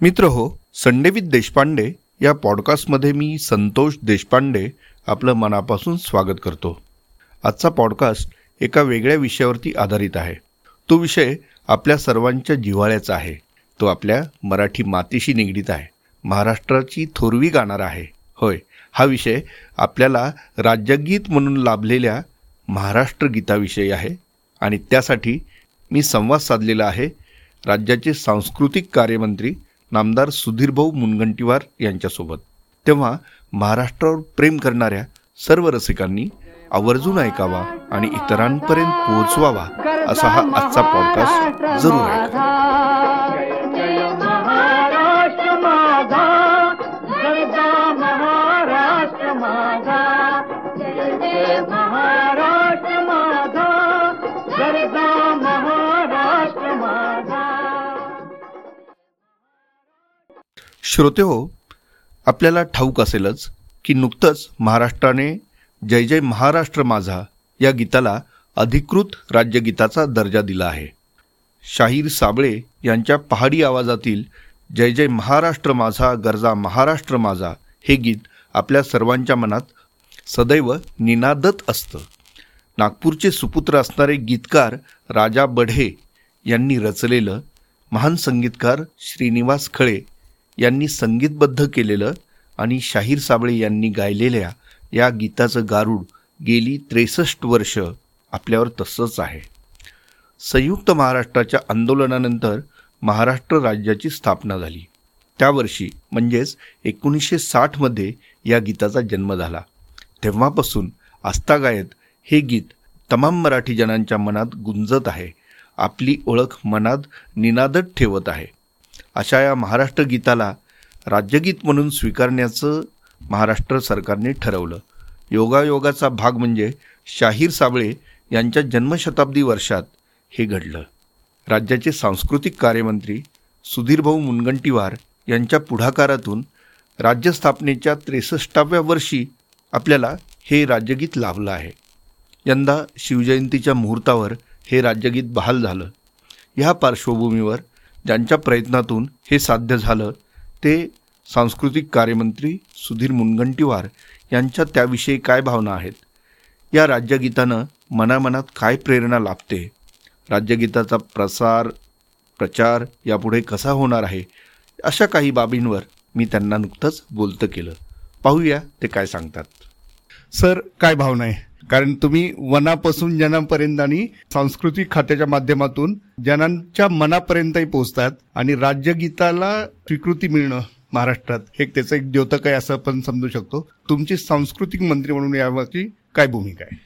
मित्र हो Sunday with Deshpande या पॉडकास्टमध्ये मी संतोष देशपांडे आपलं मनापासून स्वागत करतो. आजचा पॉडकास्ट एका वेगळ्या विषयावरती आधारित आहे. तो विषय आपल्या सर्वांच्या जिव्हाळ्याचा आहे. तो आपल्या मराठी मातीशी निगडीत आहे. महाराष्ट्राची थोरवी गाणार आहे. होय हा विषय आपल्याला राज्यगीत म्हणून लाभलेल्या महाराष्ट्र गीताविषयी आहे आणि त्यासाठी मी संवाद साधलेला आहे राज्याचे सांस्कृतिक कार्यमंत्री नामदार सुधीरभाऊ मुनगंटीवार यांच्यासोबत. तेव्हा महाराष्ट्रावर प्रेम करणाऱ्या सर्व रसिकांनी आवर्जून ऐकावा आणि इतरांपर्यंत पोहोचवावा असा हा आजचा पॉडकास्ट जरूर ऐका श्रोते हो आपल्याला ठाऊक असेलच की नुकतंच महाराष्ट्राने जय जय महाराष्ट्र माझा या गीताला अधिकृत राज्यगीताचा दर्जा दिला आहे. शाहीर साबळे यांच्या पहाडी आवाजातील जय जय महाराष्ट्र माझा गरजा महाराष्ट्र माझा हे गीत आपल्या सर्वांच्या मनात सदैव निनादत असतं. नागपूरचे सुपुत्र असणारे गीतकार राजा बढे यांनी रचलेलं महान संगीतकार श्रीनिवास खळे यांनी संगीतबद्ध केलेलं आणि शाहीर साबळे यांनी गायलेल्या या गीताचं गारूड गेली त्रेसष्ट वर्ष आपल्यावर तसंच आहे. संयुक्त महाराष्ट्राच्या आंदोलनानंतर महाराष्ट्र राज्याची स्थापना झाली. त्या वर्षी म्हणजेच एकोणीसशे साठमध्ये या गीताचा जन्म झाला. तेव्हापासून आस्थागायत हे गीत तमाम मराठी जनांच्या मनात गुंजत आहे. आपली ओळख मनात निनादत ठेवत आहे. अशा या महाराष्ट्र गीताला राज्यगीत म्हणून स्वीकारण्याचं महाराष्ट्र सरकारने ठरवलं. योगायोगाचा भाग म्हणजे शाहीर साबळे यांच्या जन्मशताब्दी वर्षात हे घडलं. राज्याचे सांस्कृतिक कार्यमंत्री सुधीरभाऊ मुनगंटीवार यांच्या पुढाकारातून राज्य स्थापनेच्या त्रेसष्टाव्या वर्षी आपल्याला हे राज्यगीत लाभलं आहे. यंदा शिवजयंतीच्या मुहूर्तावर हे राज्यगीत बहाल झालं. ह्या पार्श्वभूमीवर ज्यांच्या प्रयत्नातून हे साध्य झालं ते सांस्कृतिक कार्यमंत्री सुधीर मुनगंटीवार यांच्या त्याविषयी काय भावना आहेत? या राज्यगीतानं मनामनात काय प्रेरणा लाभते? राज्यगीताचा प्रसार प्रचार यापुढे कसा होणार आहे? अशा काही बाबींवर मी त्यांना नुकतंच बोलतं केलं. पाहूया ते काय सांगतात. सर काय भावना आहे? कारण तुम्ही वनापासून जनापर्यंत आणि सांस्कृतिक खात्याच्या माध्यमातून जनांच्या मनापर्यंतही पोहोचतात आणि राज्यगीताला स्वीकृती मिळणं महाराष्ट्रात हे त्याचं एक द्योतक आहे असं आपण समजू शकतो. तुमची सांस्कृतिक मंत्री म्हणून यावरची काय भूमिका आहे?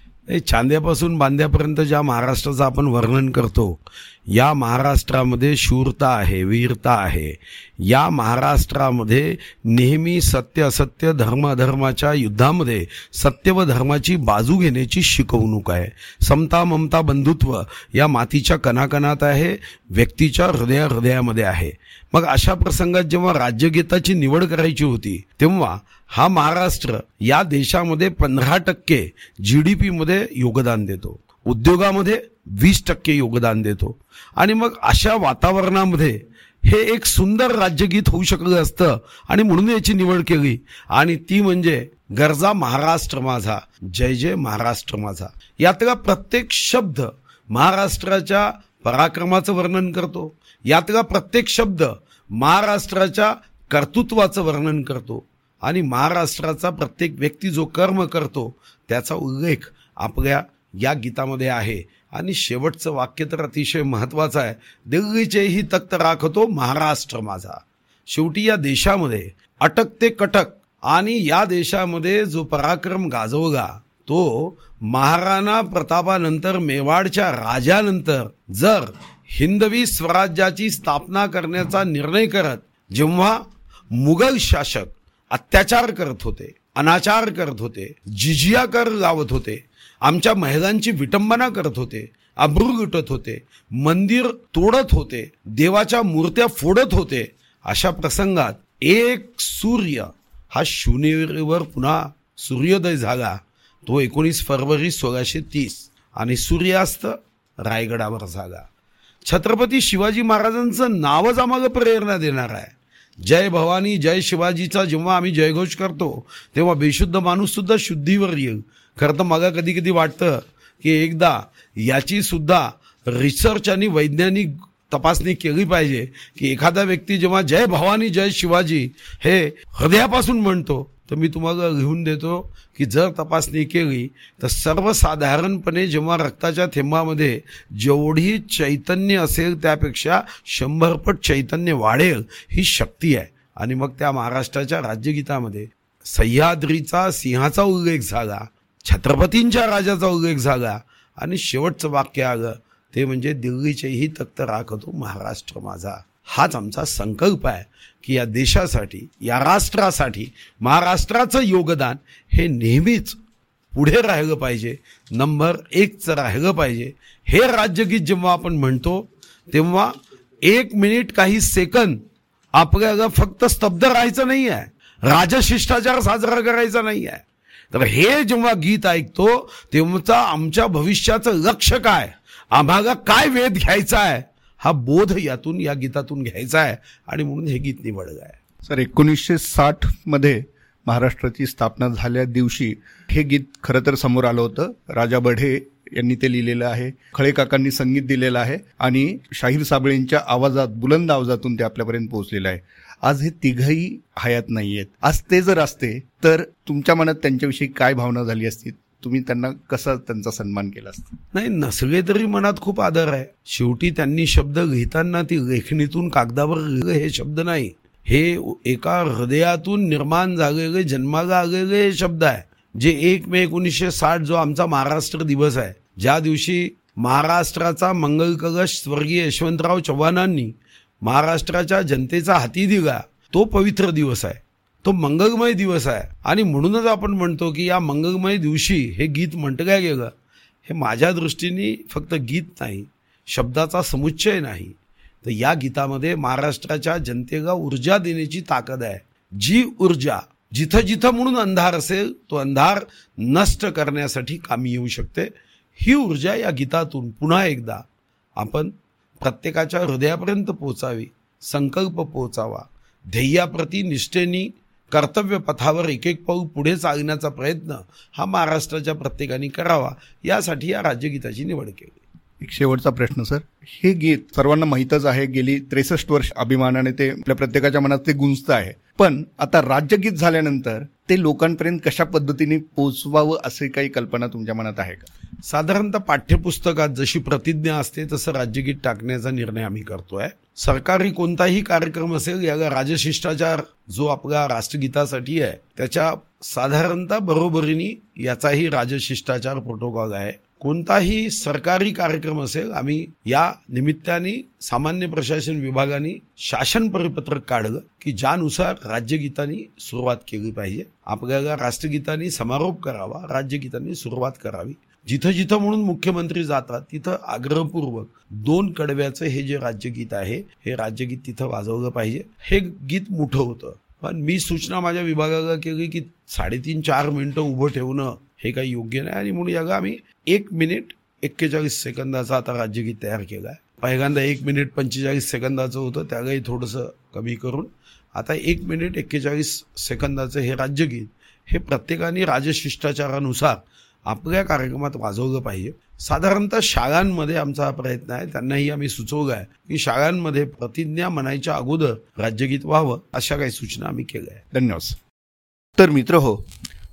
छांद्यापासून बांध्यापर्यंत ज्या महाराष्ट्राचं आपण वर्णन करतो या महाराष्ट्रामध्ये शूरता आहे वीरता आहे. या महाराष्ट्रामध्ये नेहमी सत्य असत्य धर्म अधर्माच्या युद्धामध्ये सत्य व धर्माची बाजू घेण्याची शिकवणूक आहे. समता ममता बंधुत्व या मातीच्या कणाकणात आहे व्यक्तीच्या हृदया हृदयामध्ये आहे. मग अशा प्रसंगात जेव्हा राज्यगीताची निवड करायची होती तेव्हा हा महाराष्ट्र या देशामध्ये पंधरा टक्के जी डी पीमध्ये योगदान देतो. उद्योगामध्ये वीस टक्के योगदान देतो. आणि मग अशा वातावरणामध्ये हे एक सुंदर राज्यगीत होऊ शकत असतं आणि म्हणून याची निवड केली. आणि ती म्हणजे गरजा महाराष्ट्र माझा जय जय महाराष्ट्र माझा. यातला प्रत्येक शब्द महाराष्ट्राच्या पराक्रमाचं वर्णन करतो. यातला प्रत्येक शब्द महाराष्ट्राच्या कर्तृत्वाचं वर्णन करतो. आणि महाराष्ट्राचा प्रत्येक व्यक्ती जो कर्म करतो त्याचा उल्लेख आपल्या या गीतामध्ये आहे. आणि शेवटचं वाक्य तर अतिशय महत्वाचं आहे. दिल्लीचेही तख्त राखतो महाराष्ट्र माझा. शेवटी या देशामध्ये अटक ते कटक आणि या देशामध्ये जो पराक्रम गाजवला तो महाराणा प्रतापानंतर मेवाडच्या राजानंतर जर हिंदवी स्वराज्याची स्थापना करण्याचा निर्णय करत जेव्हा मुघल शासक अत्याचार करत होते अनाचार करत होते जिजिया कर लावत होते आमच्या महिलांची विटंबना करत होते अब्रू लुटत होते मंदिर तोडत होते देवाच्या मूर्त्या फोडत होते अशा प्रसंगात एक सूर्य हा शून्यवर पुन्हा सूर्योदय झाला. तो एकोणीस फरवरी सोळाशे तीस आणि सूर्यास्त रायगडावर झाला. छत्रपती शिवाजी महाराजांचं नावच आम्हाला प्रेरणा देणार आहे. जय भवानी जय शिवाजीचा जेव्हा आम्ही जयघोष करतो तेव्हा बेशुद्ध माणूस सुद्धा शुद्धीवर येईल. खरं तर मला कधी कधी वाटतं की एकदा याची सुद्धा रिसर्च आणि वैज्ञानिक तपासणी केली पाहिजे की एखादा व्यक्ती जेव्हा जय भवानी जय शिवाजी हे हृदयापासून म्हणतो तर मी तुम्हाला लिहून देतो की जर तपासणी केली तर सर्वसाधारणपणे जेव्हा रक्ताच्या थेंबामध्ये जेवढी चैतन्य असेल त्यापेक्षा शंभरपट चैतन्य वाढेल ही शक्ती आहे. आणि मग त्या महाराष्ट्राच्या राज्यगीतामध्ये सह्याद्रीचा सिंहाचा उल्लेख झाला. छत्रपतींच्या राजाचा उल्लेख झाला आणि शेवटचं वाक्य आलं ते म्हणजे दिल्लीचेही तख्त राखतो महाराष्ट्र माझा. हाच आमचा संकल्प आहे की या देशासाठी या राष्ट्रासाठी महाराष्ट्राचं योगदान हे नेहमीच पुढे राहिलं पाहिजे. नंबर एकचं राहिलं पाहिजे. हे राज्यगीत जेव्हा आपण म्हणतो तेव्हा एक मिनिट काही सेकंद आपल्याला फक्त स्तब्ध राहायचं नाही आहे राजशिष्टाचार साजरा करायचा नाही आहे तर हे जेव्हा गीत ऐकतो तेव्हा आमच्या भविष्याचं लक्ष काय? आम्हाला काय वेध घ्यायचा आहे हा बोध यातून या गीतातून घ्यायचा आहे आणि म्हणून हे गीत निवडलं आहे सर एकोणीसशे साठमध्ये महाराष्ट्राची स्थापना झाल्या दिवशी हे गीत खरं तर समोर आलं होतं. राजा बढे यांनी ते लिहिलेलं आहे खळे काकांनी संगीत दिलेलं आहे आणि शाहीर साबळेंच्या आवाजात बुलंद आवाजातून ते आपल्यापर्यंत पोहोचलेलं आहे. आज हे तिघही हयात नाहीयेत. आज ते जर असते तर तुमच्या मनात त्यांच्याविषयी काय भावना झाली असती? तुम्ही त्यांना कसा त्यांचा सन्मान केला असता? नाही नसले तरी मनात खूप आदर आहे. शेवटी त्यांनी शब्द घेताना ती लेखणीतून कागदावर हे शब्द नाही. हे एका हृदयातून निर्माण झालेले जन्माला आलेले हे शब्द आहे. जे एक मे एकोणीसशे साठ जो आमचा महाराष्ट्र दिवस आहे. ज्या दिवशी महाराष्ट्राचा मंगल कलश स्वर्गीय यशवंतराव चव्हाणांनी महाराष्ट्राच्या जनतेचा हाती दिला तो पवित्र दिवस आहे. तो मंगलमय दिवस आहे. आणि म्हणूनच आपण म्हणतो की या मंगलमय दिवशी हे गीत म्हटलं गेलं? हे माझ्या दृष्टीने फक्त गीत नाही शब्दाचा समुच्चय नाही. तर या गीतामध्ये महाराष्ट्राच्या जनतेला ऊर्जा देण्याची ताकद आहे. जी ऊर्जा जिथं जिथं म्हणून अंधार असेल तो अंधार नष्ट करण्यासाठी कामी येऊ शकते. ही ऊर्जा या गीतातून पुन्हा एकदा आपण प्रत्येकाच्या हृदयापर्यंत पोचावी संकल्प पोचावा ध्येयाप्रती निष्ठेनी कर्तव्य पथावर एक एक पाऊल पुढे चालण्याचा प्रयत्न हा महाराष्ट्राच्या प्रत्येकाने करावा. यासाठी या राज्यगीताची निवड केली. एक शेवटचा प्रश्न सर. हे गीत सर्वांना माहीतच आहे गेली त्रेसष्ट वर्ष अभिमानाने ते आपल्या प्रत्येकाच्या मनात ते गुंजतं आहे. पण आता राज्यगीत झाल्यानंतर ते लोकांपर्यंत कशा पद्धतीने पोचवावं असे काही कल्पना तुमच्या मनात आहे का? साधारणतः पाठ्यपुस्तकात जशी प्रतिज्ञा असते तसं राज्यगीत टाकण्याचा निर्णय आम्ही करतोय. सरकारी कोणताही कार्यक्रम असेल याला राजशिष्टाचार जो आपला राष्ट्रगीतासाठी आहे त्याच्या साधारणतः बरोबरीने याचाही राजशिष्टाचार प्रोटोकॉल आहे. कोणताही सरकारी कार्यक्रम असेल आम्ही या निमित्ताने सामान्य प्रशासन विभागाने शासन परिपत्रक काढलं की ज्यानुसार राज्यगीतानी सुरुवात केली पाहिजे. आपल्याला राष्ट्रगीतानी समारोप करावा राज्यगीतानी सुरुवात करावी. जिथं जिथं म्हणून मुख्यमंत्री जातात तिथं आग्रहपूर्वक दोन कडव्याचं हे जे राज्यगीत आहे हे राज्यगीत तिथं वाजवलं पाहिजे. हे गीत मोठं होतं. पण मी सूचना माझ्या विभागाला केली की साडेतीन चार मिनिटं उभं ठेवणं हे काही योग्य नाही आणि म्हणून याला आम्ही एक मिनिट एक्केचाळीस सेकंदाचा आता राज्यगीत तयार केलं आहे पहिल्यांदा एक मिनिट पंचेचाळीस सेकंदाचं होतं त्यालाही थोडंसं कमी करून. आता एक मिनिट एक्केचाळीस सेकंदाचं हे राज्यगीत हे प्रत्येकाने राजशिष्टाचारानुसार आपल्या कार्यक्रमात वाजवलं पाहिजे. साधारणतः शाळांमध्ये आमचा हा प्रयत्न आहे त्यांनाही आम्ही सुचवलं आहे की शाळांमध्ये प्रतिज्ञा म्हणायच्या अगोदर राज्यगीत व्हावं अशा काही सूचना आम्ही केल्या आहेत. धन्यवाद तर मित्र हो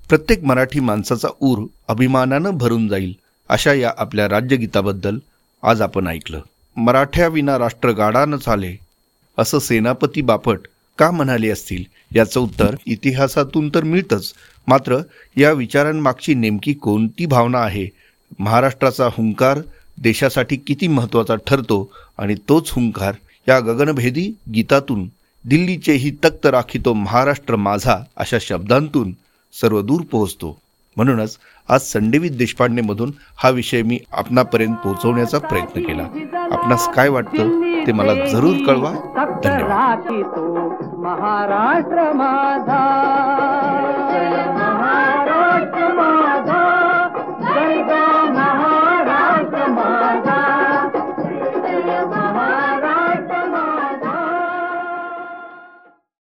प्रत्येक मराठी माणसाचा ऊर अभिमानानं भरून जाईल अशा या आपल्या राज्यगीताबद्दल आज आपण ऐकलं. मराठ्याविना राष्ट्र गाडानं चाले असं सेनापती बापट का म्हणाले असतील? याचं उत्तर इतिहासातून तर मिळतंच. मात्र या विचारांमागची नेमकी कोणती भावना आहे? महाराष्ट्राचा हुंकार देशासाठी किती महत्त्वाचा ठरतो आणि तोच हुंकार या गगनभेदी गीतातून दिल्लीचेही तक्त राखितो महाराष्ट्र माझा अशा शब्दांतून सर्वदूर पोहोचतो. म्हणूनच आज संडेवीत देशपांडेमधून हा विषय मी आपणापर्यंत पोहोचवण्याचा प्रयत्न केला. आपणास काय वाटतं ते मला जरूर कळवा. महाराष्ट्र